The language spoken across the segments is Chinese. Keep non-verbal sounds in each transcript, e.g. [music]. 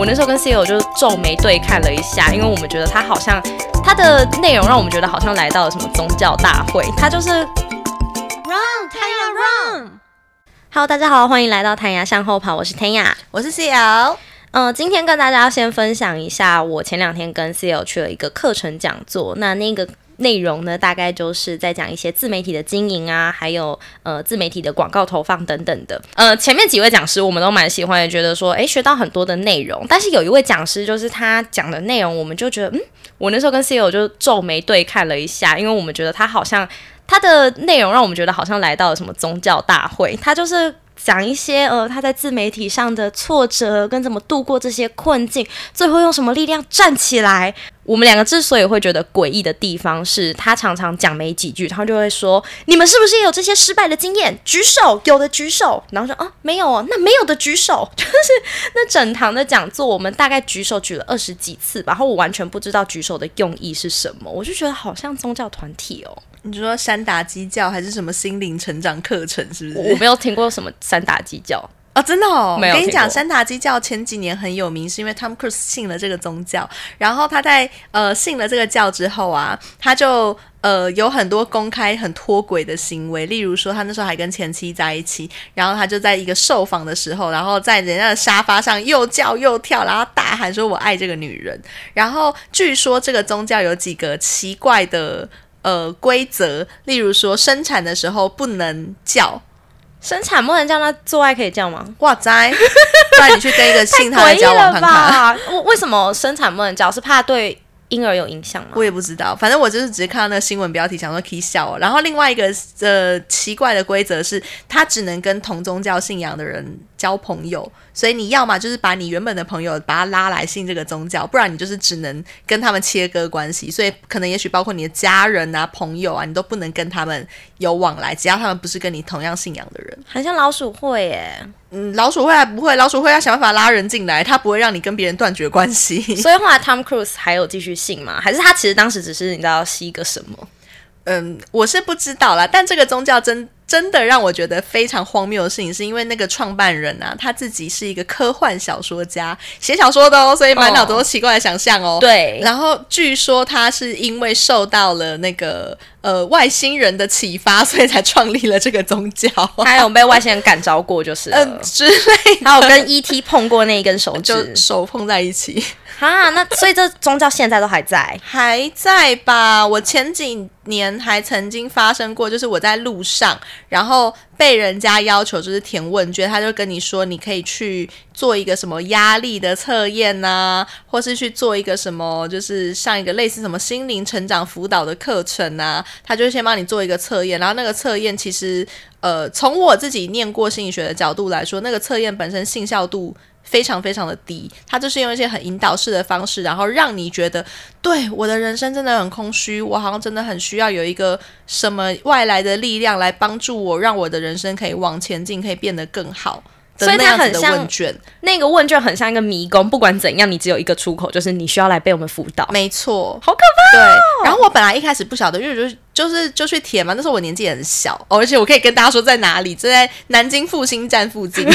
我那时候跟 CEO 就皱眉对看了一下，因为我们觉得他好像他的内容让我们觉得好像来到了什么宗教大会，他就是 Run，太阳 Run。Hello，大家好，欢迎来到谭牙向后跑，我是天雅，我是 co。嗯，今天跟大家先分享一下，我前两天跟 co 去了一个课程讲座，那那个。内容呢，大概就是在讲一些自媒体的经营啊，还有呃自媒体的广告投放等等的。呃，前面几位讲师我们都蛮喜欢，也觉得说，诶，学到很多的内容。但是有一位讲师，就是他讲的内容，我们就觉得，嗯，我那时候跟 CEO 就皱眉对看了一下，因为我们觉得他好像他的内容让我们觉得好像来到了什么宗教大会，他就是。讲一些呃他在自媒体上的挫折跟怎么度过这些困境，最后用什么力量站起来。我们两个之所以会觉得诡异的地方是，他常常讲没几句，他就会说：“你们是不是也有这些失败的经验？举手，有的举手。”然后说：“啊，没有哦，那没有的举手。”就是那整堂的讲座，我们大概举手举了二十几次吧，然后我完全不知道举手的用意是什么，我就觉得好像宗教团体哦。你说三打鸡教还是什么心灵成长课程？是不是？我没有听过什么三打鸡教啊，真的哦。没有。跟你讲，山达基教前几年很有名，是因为 Tom Cruise 信了这个宗教。然后他在呃信了这个教之后啊，他就呃有很多公开很脱轨的行为，例如说他那时候还跟前妻在一起，然后他就在一个受访的时候，然后在人家的沙发上又叫又跳，然后大喊说“我爱这个女人”。然后据说这个宗教有几个奇怪的。呃，规则，例如说生产的时候不能叫，生产不能叫，他做爱可以叫吗？哇塞！[laughs] 不然你去跟一个性他的交往看看。为为什么生产不能叫？是怕对婴儿有影响吗？我也不知道，反正我就是只是看到那个新闻标题，想说可以笑。然后另外一个呃奇怪的规则是，他只能跟同宗教信仰的人交朋友。所以你要么就是把你原本的朋友把他拉来信这个宗教，不然你就是只能跟他们切割关系。所以可能也许包括你的家人啊、朋友啊，你都不能跟他们有往来，只要他们不是跟你同样信仰的人。很像老鼠会耶，嗯，老鼠会还不会，老鼠会要想办法拉人进来，他不会让你跟别人断绝关系。[laughs] 所以后来 Tom Cruise 还有继续信吗？还是他其实当时只是你知道吸一个什么？嗯，我是不知道啦，但这个宗教真。真的让我觉得非常荒谬的事情，是因为那个创办人啊，他自己是一个科幻小说家，写小说的哦，所以满脑子都奇怪的想象哦。对，然后据说他是因为受到了那个呃外星人的启发，所以才创立了这个宗教。他有被外星人感召过，就是嗯 [laughs] 之类，还有跟 ET 碰过那一根手指，手碰在一起。啊，那所以这宗教现在都还在，还在吧？我前几年还曾经发生过，就是我在路上，然后被人家要求就是填问卷，他就跟你说，你可以去做一个什么压力的测验呐，或是去做一个什么，就是上一个类似什么心灵成长辅导的课程呐，他就先帮你做一个测验，然后那个测验其实，呃，从我自己念过心理学的角度来说，那个测验本身信效度。非常非常的低，他就是用一些很引导式的方式，然后让你觉得，对我的人生真的很空虚，我好像真的很需要有一个什么外来的力量来帮助我，让我的人生可以往前进，可以变得更好。所以它很像问卷，那个问卷很像一个迷宫，不管怎样，你只有一个出口，就是你需要来被我们辅导。没错，好可怕。对，然后我本来一开始不晓得，因为就就是就去填嘛，那时候我年纪很小，而且我可以跟大家说在哪里，就在南京复兴站附近。[laughs] 你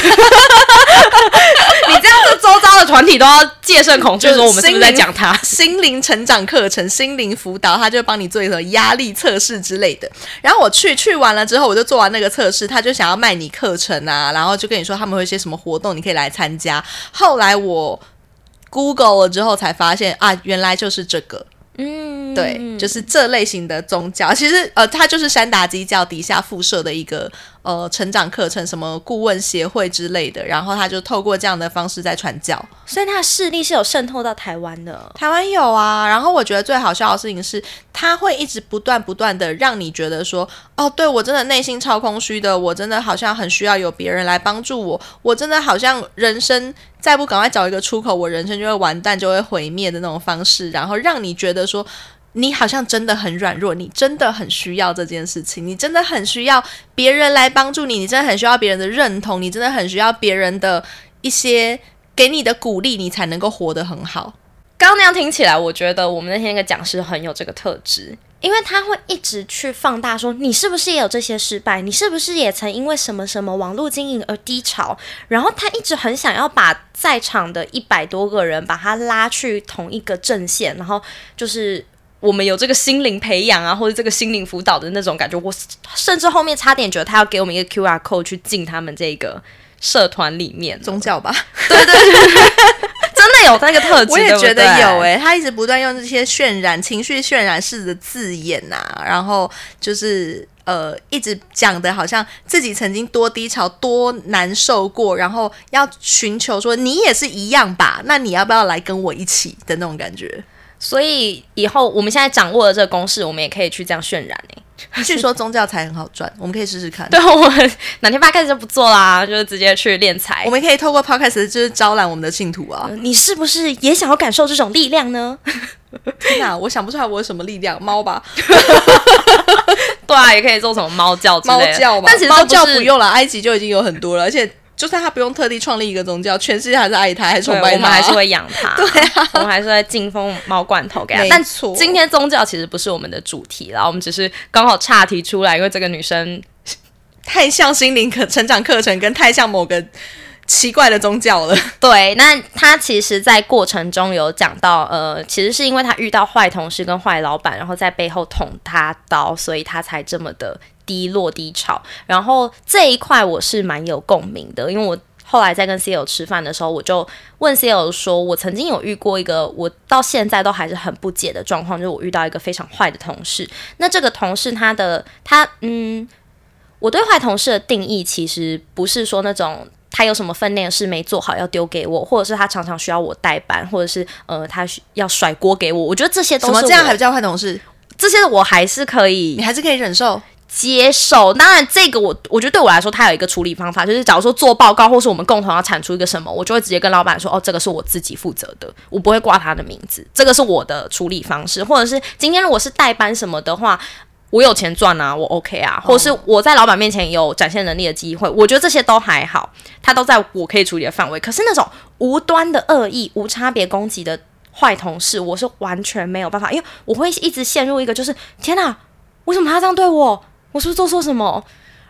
这样子，周遭的团体都要戒慎恐惧，说我们是不是在讲他心灵成长课程、心灵辅导，他就帮你做一个压力测试之类的。然后我去去完了之后，我就做完那个测试，他就想要卖你课程啊，然后就跟你说他们会一些什么活动，你可以来参加。后来我 Google 了之后才发现啊，原来就是这个。嗯，对，就是这类型的宗教，其实呃，它就是山达基教底下附设的一个。呃，成长课程什么顾问协会之类的，然后他就透过这样的方式在传教，所以他的势力是有渗透到台湾的。台湾有啊，然后我觉得最好笑的事情是，他会一直不断不断的让你觉得说，哦，对我真的内心超空虚的，我真的好像很需要有别人来帮助我，我真的好像人生再不赶快找一个出口，我人生就会完蛋，就会毁灭的那种方式，然后让你觉得说。你好像真的很软弱，你真的很需要这件事情，你真的很需要别人来帮助你，你真的很需要别人的认同，你真的很需要别人的一些给你的鼓励，你才能够活得很好。刚刚那样听起来，我觉得我们那天那个讲师很有这个特质，因为他会一直去放大说，你是不是也有这些失败？你是不是也曾因为什么什么网络经营而低潮？然后他一直很想要把在场的一百多个人把他拉去同一个阵线，然后就是我们有这个心灵培养啊，或者这个心灵辅导的那种感觉。我甚至后面差点觉得他要给我们一个 QR code 去进他们这个社团里面，宗教吧？对对对。真的有那个特质，我也觉得有哎。他一直不断用这些渲染情绪、渲染式的字眼呐，然后就是呃，一直讲的好像自己曾经多低潮、多难受过，然后要寻求说你也是一样吧？那你要不要来跟我一起的那种感觉？所以以后我们现在掌握了这个公式，我们也可以去这样渲染哎。[laughs] [laughs] 据说宗教财很好赚，我们可以试试看。对，我们哪天八开始就不做啦，就是直接去练财。我们可以透过 podcast 就是招揽我们的信徒啊。[laughs] 你是不是也想要感受这种力量呢？天哪，我想不出来我有什么力量，猫吧？对啊，也可以做什么猫叫之类的。但其实猫叫不用了，埃及就已经有很多了，而且。就算他不用特地创立一个宗教，全世界还是爱他，还是崇拜他，我们还是会养他。[laughs] 对啊，我们还是会进封猫罐头给他。但今天宗教其实不是我们的主题啦，我们只是刚好岔题出来，因为这个女生太像心灵课成长课程，跟太像某个奇怪的宗教了。[laughs] 对，那她其实，在过程中有讲到，呃，其实是因为她遇到坏同事跟坏老板，然后在背后捅她刀，所以她才这么的。低落低潮，然后这一块我是蛮有共鸣的，因为我后来在跟 C L 吃饭的时候，我就问 C L 说，我曾经有遇过一个我到现在都还是很不解的状况，就是我遇到一个非常坏的同事。那这个同事他的他嗯，我对坏同事的定义其实不是说那种他有什么分内的事没做好要丢给我，或者是他常常需要我代班，或者是呃他要甩锅给我。我觉得这些都是这样还叫坏同事？这些我还是可以，你还是可以忍受。接受，当然这个我我觉得对我来说，它有一个处理方法，就是假如说做报告，或是我们共同要产出一个什么，我就会直接跟老板说，哦，这个是我自己负责的，我不会挂他的名字，这个是我的处理方式。或者是今天如果是代班什么的话，我有钱赚啊，我 OK 啊，或者是我在老板面前有展现能力的机会，我觉得这些都还好，他都在我可以处理的范围。可是那种无端的恶意、无差别攻击的坏同事，我是完全没有办法，因为我会一直陷入一个就是天哪，为什么他这样对我？我是不是做错什么？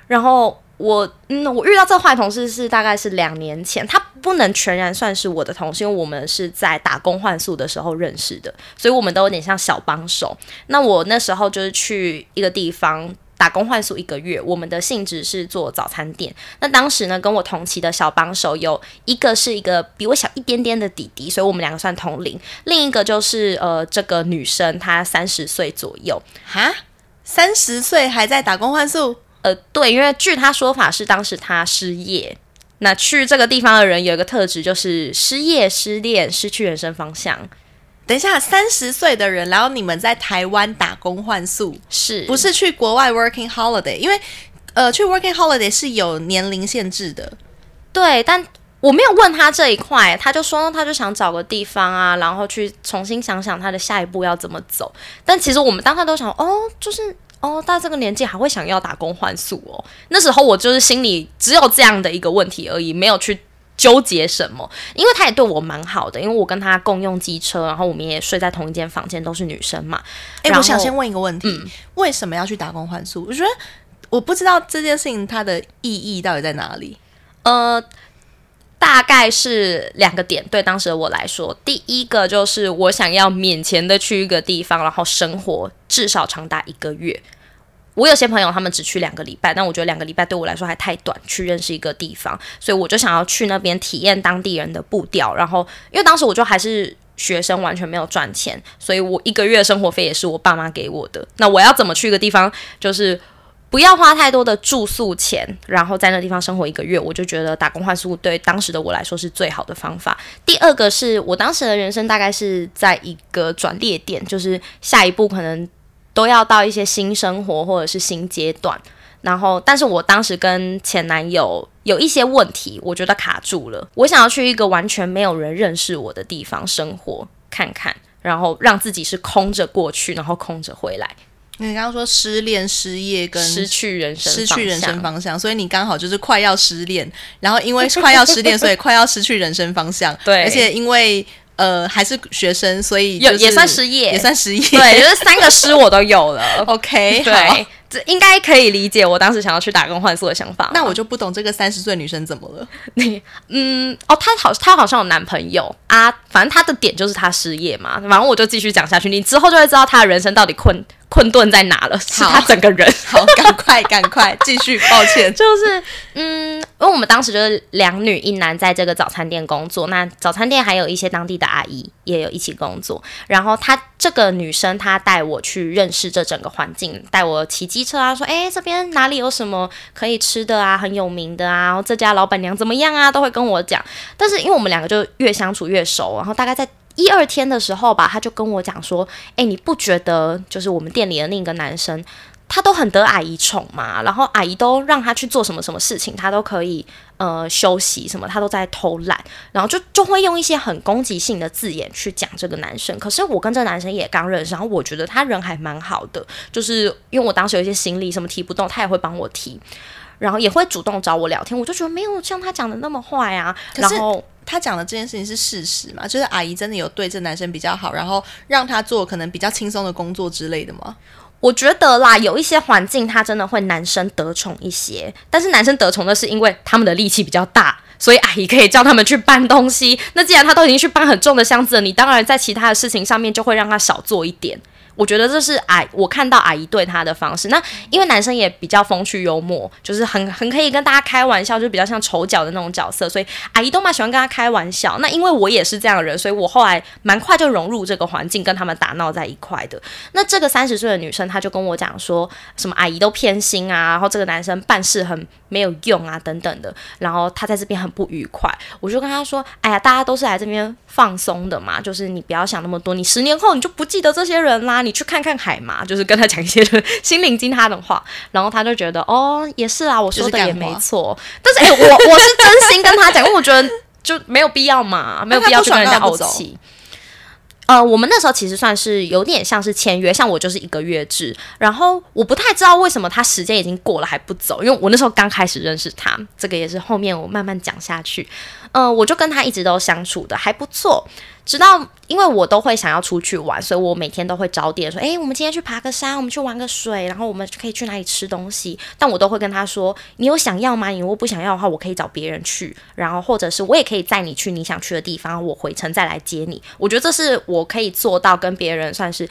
然后我嗯，我遇到这坏同事是大概是两年前，他不能全然算是我的同事，因为我们是在打工换宿的时候认识的，所以我们都有点像小帮手。那我那时候就是去一个地方打工换宿一个月，我们的性质是做早餐店。那当时呢，跟我同期的小帮手有一个是一个比我小一点点的弟弟，所以我们两个算同龄。另一个就是呃，这个女生她三十岁左右，哈。三十岁还在打工换宿？呃，对，因为据他说法是当时他失业。那去这个地方的人有一个特质，就是失业、失恋、失去人生方向。等一下，三十岁的人，然后你们在台湾打工换宿，是不是去国外 working holiday？因为呃，去 working holiday 是有年龄限制的。对，但。我没有问他这一块，他就说他就想找个地方啊，然后去重新想想他的下一步要怎么走。但其实我们当他都想，哦，就是哦，到这个年纪还会想要打工换宿哦。那时候我就是心里只有这样的一个问题而已，没有去纠结什么。因为他也对我蛮好的，因为我跟他共用机车，然后我们也睡在同一间房间，都是女生嘛。哎，我想先问一个问题，为什么要去打工换宿？我觉得我不知道这件事情它的意义到底在哪里。呃。大概是两个点，对当时的我来说，第一个就是我想要免钱的去一个地方，然后生活至少长达一个月。我有些朋友他们只去两个礼拜，但我觉得两个礼拜对我来说还太短，去认识一个地方，所以我就想要去那边体验当地人的步调。然后，因为当时我就还是学生，完全没有赚钱，所以我一个月生活费也是我爸妈给我的。那我要怎么去一个地方，就是。不要花太多的住宿钱，然后在那地方生活一个月，我就觉得打工换宿对当时的我来说是最好的方法。第二个是我当时的人生大概是在一个转捩点，就是下一步可能都要到一些新生活或者是新阶段。然后，但是我当时跟前男友有一些问题，我觉得卡住了。我想要去一个完全没有人认识我的地方生活看看，然后让自己是空着过去，然后空着回来。你刚刚说失恋、失业跟失去人生、失去人生方向，所以你刚好就是快要失恋，然后因为快要失恋，所以快要失去人生方向。[laughs] 对，而且因为呃还是学生，所以有就是也算失业也算失业。对，就是三个失我都有了。[laughs] OK，好对，这应该可以理解我当时想要去打工换宿的想法。那我就不懂这个三十岁女生怎么了。[laughs] 你嗯，哦，她好，她好像有男朋友啊，反正她的点就是她失业嘛。反正我就继续讲下去，你之后就会知道她的人生到底困困顿在哪了，是他整个人。[laughs] 好，赶快赶快继续，抱歉。就是，嗯，因为我们当时就是两女一男在这个早餐店工作，那早餐店还有一些当地的阿姨也有一起工作。然后她这个女生，她带我去认识这整个环境，带我骑机车啊，说，哎，这边哪里有什么可以吃的啊，很有名的啊，这家老板娘怎么样啊，都会跟我讲。但是因为我们两个就越相处越熟，然后大概在。一二天的时候吧，他就跟我讲说：“哎、你不觉得就是我们店里的另一个男生，他都很得阿姨宠嘛，然后阿姨都让他去做什么什么事情，他都可以呃休息什么，他都在偷懒，然后就就会用一些很攻击性的字眼去讲这个男生。可是我跟这个男生也刚认识，然后我觉得他人还蛮好的，就是因为我当时有一些行李什么提不动，他也会帮我提。然后也会主动找我聊天，我就觉得没有像他讲的那么坏啊。然后他讲的这件事情是事实嘛？就是阿姨真的有对这男生比较好，然后让他做可能比较轻松的工作之类的吗？我觉得啦，有一些环境他真的会男生得宠一些，但是男生得宠的是因为他们的力气比较大，所以阿姨可以叫他们去搬东西。那既然他都已经去搬很重的箱子了，你当然在其他的事情上面就会让他少做一点。我觉得这是阿我看到阿姨对他的方式。那因为男生也比较风趣幽默，就是很很可以跟大家开玩笑，就比较像丑角的那种角色，所以阿姨都蛮喜欢跟他开玩笑。那因为我也是这样的人，所以我后来蛮快就融入这个环境，跟他们打闹在一块的。那这个三十岁的女生，她就跟我讲说，什么阿姨都偏心啊，然后这个男生办事很没有用啊，等等的，然后她在这边很不愉快。我就跟她说，哎呀，大家都是来这边放松的嘛，就是你不要想那么多，你十年后你就不记得这些人啦，你去看看海嘛，就是跟他讲一些心灵鸡汤的话，然后他就觉得，哦，也是啊，我说的也没错，但是哎、我我是真心跟他讲，因为我觉得就没有必要嘛，没有必要去跟人家怄气。呃，我们那时候其实算是有点像是签约，像我就是一个月制，然后我不太知道为什么他时间已经过了还不走，因为我那时候刚开始认识他，这个也是后面我慢慢讲下去。呃，我就跟他一直都相处的还不错，直到因为我都会想要出去玩，所以我每天都会找点说，诶，我们今天去爬个山，我们去玩个水，然后我们可以去哪里吃东西。但我都会跟他说，你有想要吗？你如果不想要的话，我可以找别人去，然后或者是我也可以载你去你想去的地方，我回程再来接你。我觉得这是我可以做到跟别人算是。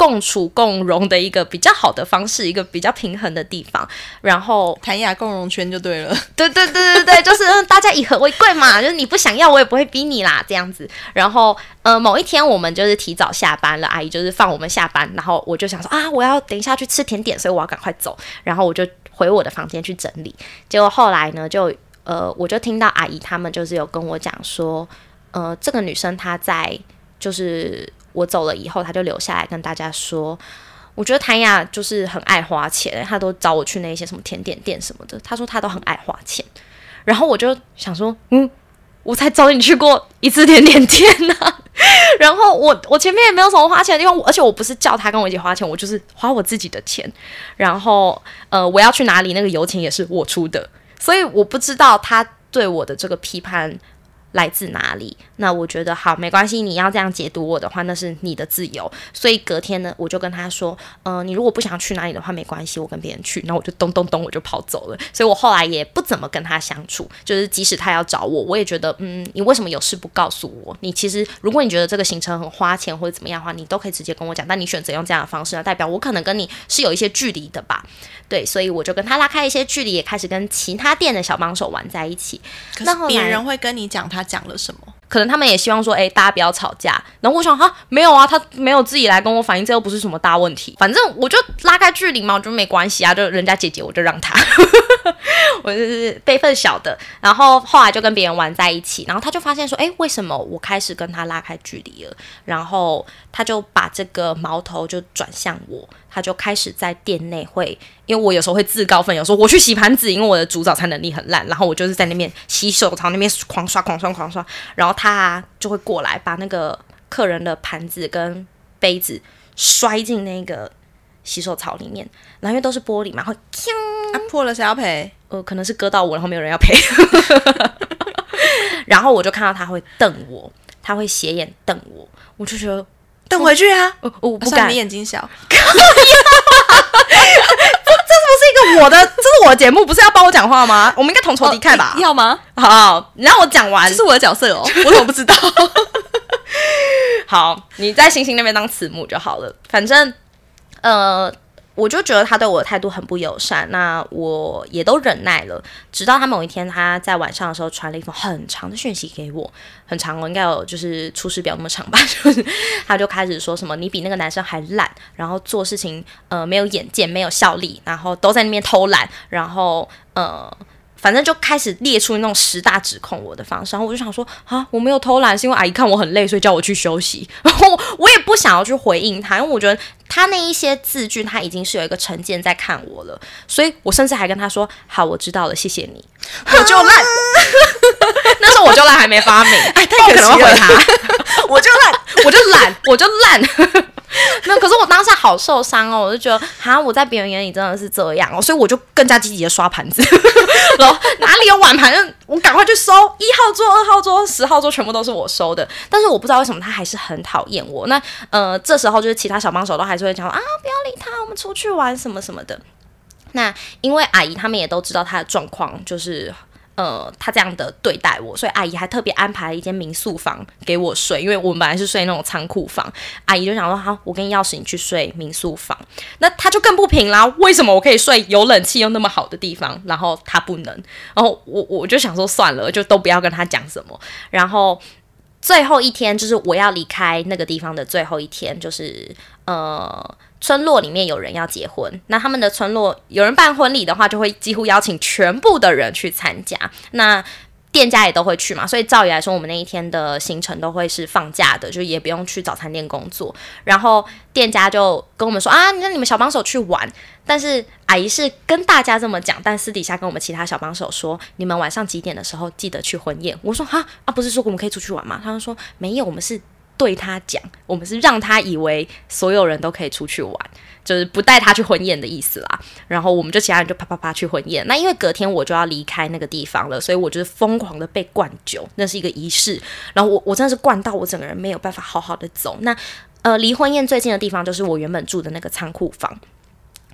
共处共荣的一个比较好的方式，一个比较平衡的地方。然后，谈雅共荣圈就对了。[laughs] 对对对对对，就是嗯大家以和为贵嘛，就是你不想要，我也不会逼你啦，这样子。然后，呃，某一天我们就是提早下班了，阿姨就是放我们下班，然后我就想说啊，我要等一下去吃甜点，所以我要赶快走。然后我就回我的房间去整理。结果后来呢，就呃，我就听到阿姨他们就是有跟我讲说，呃，这个女生她在就是我走了以后，他就留下来跟大家说。我觉得谭雅就是很爱花钱，他都找我去那些什么甜点店什么的。他说他都很爱花钱，然后我就想说，嗯，我才找你去过一次甜点店呢、[laughs] 然后我我前面也没有什么花钱的地方，而且我不是叫他跟我一起花钱，我就是花我自己的钱。然后呃，我要去哪里，那个油钱也是我出的，所以我不知道他对我的这个批判来自哪里。那我觉得好，没关系，你要这样解读我的话，那是你的自由。所以隔天呢，我就跟他说，呃，你如果不想去哪里的话，没关系，我跟别人去。然后我就咚咚咚，我就跑走了。所以我后来也不怎么跟他相处，就是即使他要找我，我也觉得，嗯，你为什么有事不告诉我？你其实如果你觉得这个行程很花钱或者怎么样的话，你都可以直接跟我讲。但你选择用这样的方式，呢代表我可能跟你是有一些距离的吧？对，所以我就跟他拉开一些距离，也开始跟其他店的小帮手玩在一起。可那别人会跟你讲他他讲了什么？可能他们也希望说，哎、大家不要吵架。然后我想，哈，没有啊，他没有自己来跟我反映，这又不是什么大问题。反正我就拉开距离嘛，我觉得没关系啊，就人家姐姐我就让他，[laughs] 我就是辈分小的。然后后来就跟别人玩在一起，然后他就发现说，哎、为什么我开始跟他拉开距离了？然后他就把这个矛头就转向我，他就开始在店内会，因为我有时候会自告奋勇说我去洗盘子，因为我的煮早餐能力很烂，然后我就是在那边洗手槽那边狂刷狂刷狂刷，然后他、就会过来把那个客人的盘子跟杯子摔进那个洗手槽里面，然后因为都是玻璃嘛，会锵，啊，破了谁要赔？呃，可能是割到我，然后没有人要赔，[laughs] 然后我就看到他会瞪我。他会斜眼瞪我，我就觉得瞪回去啊！我我不敢你，眼睛小，[laughs] 这不是一个我的这是我的节目，不是要帮我讲话吗？我们应该同仇敌忾吧？要吗？好，你让我讲完这。是我的角色哦，[laughs] 我怎么不知道？好，你在星星那边当慈母就好了。反正，呃，我就觉得他对我的态度很不友善，那我也都忍耐了。直到他某一天，他在晚上的时候传了一封很长的讯息给我，很长我，应该有就是出师表那么长吧。就是他就开始说什么你比那个男生还懒，然后做事情呃没有眼见，没有效力，然后都在那边偷懒，然后呃。反正就开始列出那种十大指控我的方式，然后我就想说啊，我没有偷懒，是因为阿姨看我很累，所以叫我去休息。然后我也不想要去回应他，因为我觉得他那一些字句，他已经是有一个成见在看我了，所以我甚至还跟他说：“好，我知道了，谢谢你。[laughs] ”我就烂，[laughs] 那时候我就烂还没发明，[laughs] 哎，太可惜了。可能会回他，我就烂，我就懒，我就烂。[laughs] 那，可是我当下好受伤哦，我就觉得，哈，我在别人眼里真的是这样哦，所以我就更加积极的刷盘子，[laughs] 然后哪里有碗盘，我赶快去收，一号桌、二号桌、十号桌全部都是我收的。但是我不知道为什么他还是很讨厌我。那呃，这时候就是其他小帮手都还是会讲啊，不要理他，我们出去玩什么什么的。那因为阿姨他们也都知道他的状况，就是呃他这样的对待我，所以阿姨还特别安排了一间民宿房给我睡，因为我们本来是睡那种仓库房，阿姨就想说好，我跟钥匙你去睡民宿房，那他就更不平啦，为什么我可以睡有冷气又那么好的地方，然后他不能？然后我我就想说算了，就都不要跟他讲什么，然后。最后一天就是我要离开那个地方的最后一天，就是呃，村落里面有人要结婚，那他们的村落有人办婚礼的话，就会几乎邀请全部的人去参加。那店家也都会去嘛，所以照理来说，我们那一天的行程都会是放假的，就也不用去早餐店工作。然后店家就跟我们说啊，那你们小帮手去玩。但是阿姨是跟大家这么讲，但私底下跟我们其他小帮手说，你们晚上几点的时候记得去婚宴。我说哈啊，不是说我们可以出去玩吗？他们说没有，我们是对他讲，我们是让他以为所有人都可以出去玩。就是不带他去婚宴的意思啦，然后我们就其他人就啪啪啪去婚宴。那因为隔天我就要离开那个地方了，所以我就是疯狂的被灌酒，那是一个仪式。然后我我真的是灌到我整个人没有办法好好的走。那呃，离婚宴最近的地方就是我原本住的那个仓库房。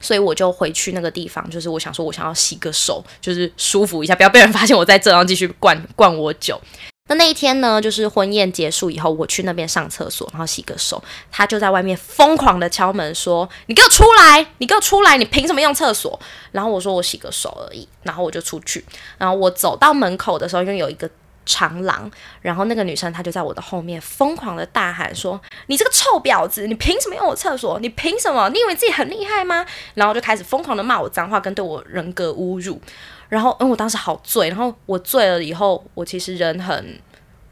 所以我就回去那个地方，就是我想说，我想要洗个手，就是舒服一下，不要被人发现我在这，然后继续灌灌我酒。那那一天呢，就是婚宴结束以后，我去那边上厕所，然后洗个手，他就在外面疯狂的敲门说：“你给我出来！你给我出来！你凭什么用厕所？”然后我说：“我洗个手而已。”然后我就出去，然后我走到门口的时候，因为有一个长廊，然后那个女生她就在我的后面疯狂的大喊说：“你这个臭婊子！你凭什么用我厕所？你凭什么？你以为自己很厉害吗？”然后就开始疯狂的骂我脏话，跟对我人格侮辱。然后，因为我当时好醉，然后我醉了以后，我其实人很，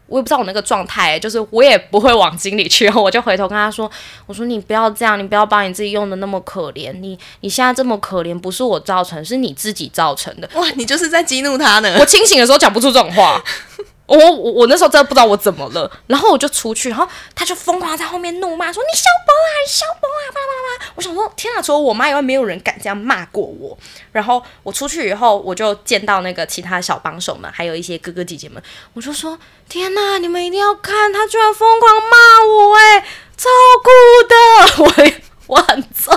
我也不知道我那个状态，就是我也不会往心里去，然 [laughs] 后我就回头跟他说：“我说你不要这样，你不要把你自己用的那么可怜，你你现在这么可怜，不是我造成，是你自己造成的。”哇，你就是在激怒他呢。我清醒的时候讲不出这种话，我我我那时候真的不知道我怎么了，然后我就出去，然后他就疯狂在后面怒骂说：“你小宝啊，你小宝啊，叭叭叭！”我想说，天啊，除了我妈以外，没有人敢这样骂过我。然后我出去以后，我就见到那个其他小帮手们，还有一些哥哥姐姐们，我就说：“天哪，你们一定要看，他居然疯狂骂我、欸，哎，超酷的！” [laughs] 我我很醉。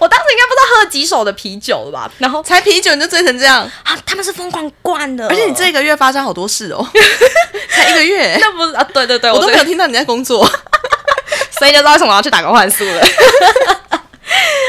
我当时应该不知道喝了几手的啤酒了吧，然后才啤酒你就醉成这样，啊，他们是疯狂灌的，而且你这个月发生好多事哦，[laughs] 才一个月，[laughs] 那不是啊？对对对，我都没有听到你在工作。[laughs] 所以就知道为什么我要去打工换宿了。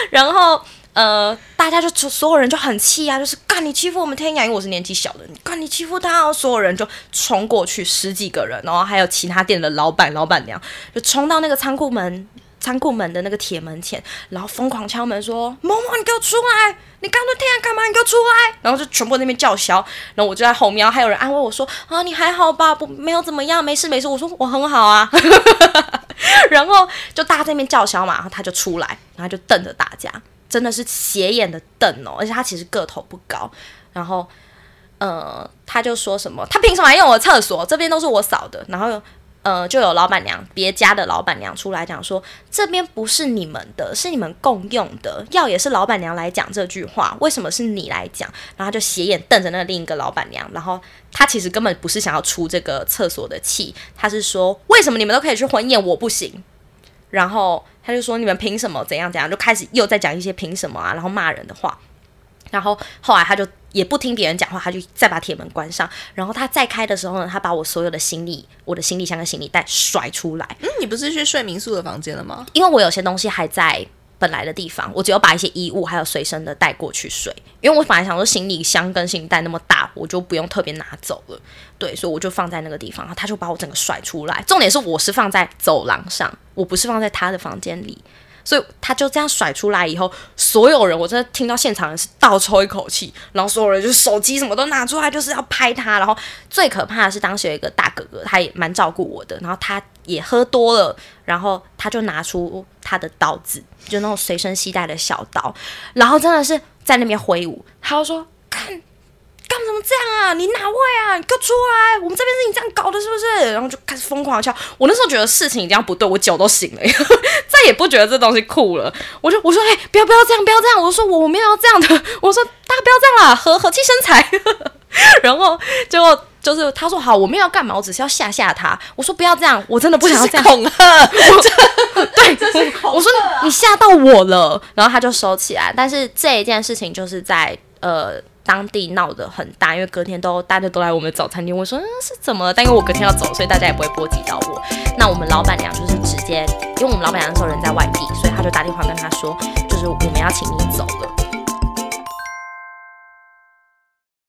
然后呃，大家就所有人就很气啊，就是干你欺负我们天涯，因为我是年纪小的，你干你欺负他、哦，所有人就冲过去，十几个人，然后还有其他店的老板、老板娘，就冲到那个仓库门。仓库门的那个铁门前，然后疯狂敲门说：“某某，你给我出来！你刚才天啊干嘛？你给我出来！”然后就全部那边叫嚣，然后我就在后面，还有人安慰我说：“啊，你还好吧？不，没有怎么样，没事没事。”我说：“我很好啊。” [laughs] 然后就大家在那边叫嚣嘛，然后他就出来，然后就瞪着大家，真的是斜眼的瞪哦，而且他其实个头不高，然后呃，他就说什么，他凭什么还用我厕所？这边都是我扫的，然后呃，就有老板娘别家的老板娘出来讲说，这边不是你们的，是你们共用的，要也是老板娘来讲这句话，为什么是你来讲？然后就斜眼瞪着那另一个老板娘，然后他其实根本不是想要出这个厕所的气，他是说为什么你们都可以去婚宴，我不行？然后他就说你们凭什么怎样怎样，就开始又在讲一些凭什么啊，然后骂人的话。然后后来他就也不听别人讲话，他就再把铁门关上。然后他再开的时候呢，他把我所有的行李、我的行李箱跟行李袋甩出来。嗯，你不是去睡民宿的房间了吗？因为我有些东西还在本来的地方，我只有把一些衣物还有随身的带过去睡。因为我本来想说行李箱跟行李袋那么大，我就不用特别拿走了。对，所以我就放在那个地方。然后他就把我整个甩出来。重点是我是放在走廊上，我不是放在他的房间里。所以他就这样甩出来以后，所有人我真的听到现场是倒抽一口气，然后所有人就手机什么都拿出来，就是要拍他。然后最可怕的是当时有一个大哥哥，他也蛮照顾我的，然后他也喝多了，然后他就拿出他的刀子，就那种随身携带的小刀，然后真的是在那边挥舞，他就说看。干什么这样啊？你哪位啊？你给我出来！我们这边是你这样搞的，是不是？然后就开始疯狂敲。我那时候觉得事情一定要不对，我酒都醒了，再也不觉得这东西酷了。我就我说，哎，不要不要这样，不要这样！我说我我没有要这样的。我说大家不要这样啦，和和气生财。[laughs] 然后结果就是他说好，我没有要干嘛，我只是要吓吓他。我说不要这样，我真的不想要这样恐吓。[laughs] 对，我说你吓到我了。然后他就收起来。但是这一件事情就是在呃。当地闹得很大，因为隔天都大家都来我们的早餐店，我说嗯是怎么？但因为我隔天要走，所以大家也不会波及到我。那我们老板娘就是直接，因为我们老板娘那时候人在外地，所以他就打电话跟他说，就是我们要请你走了。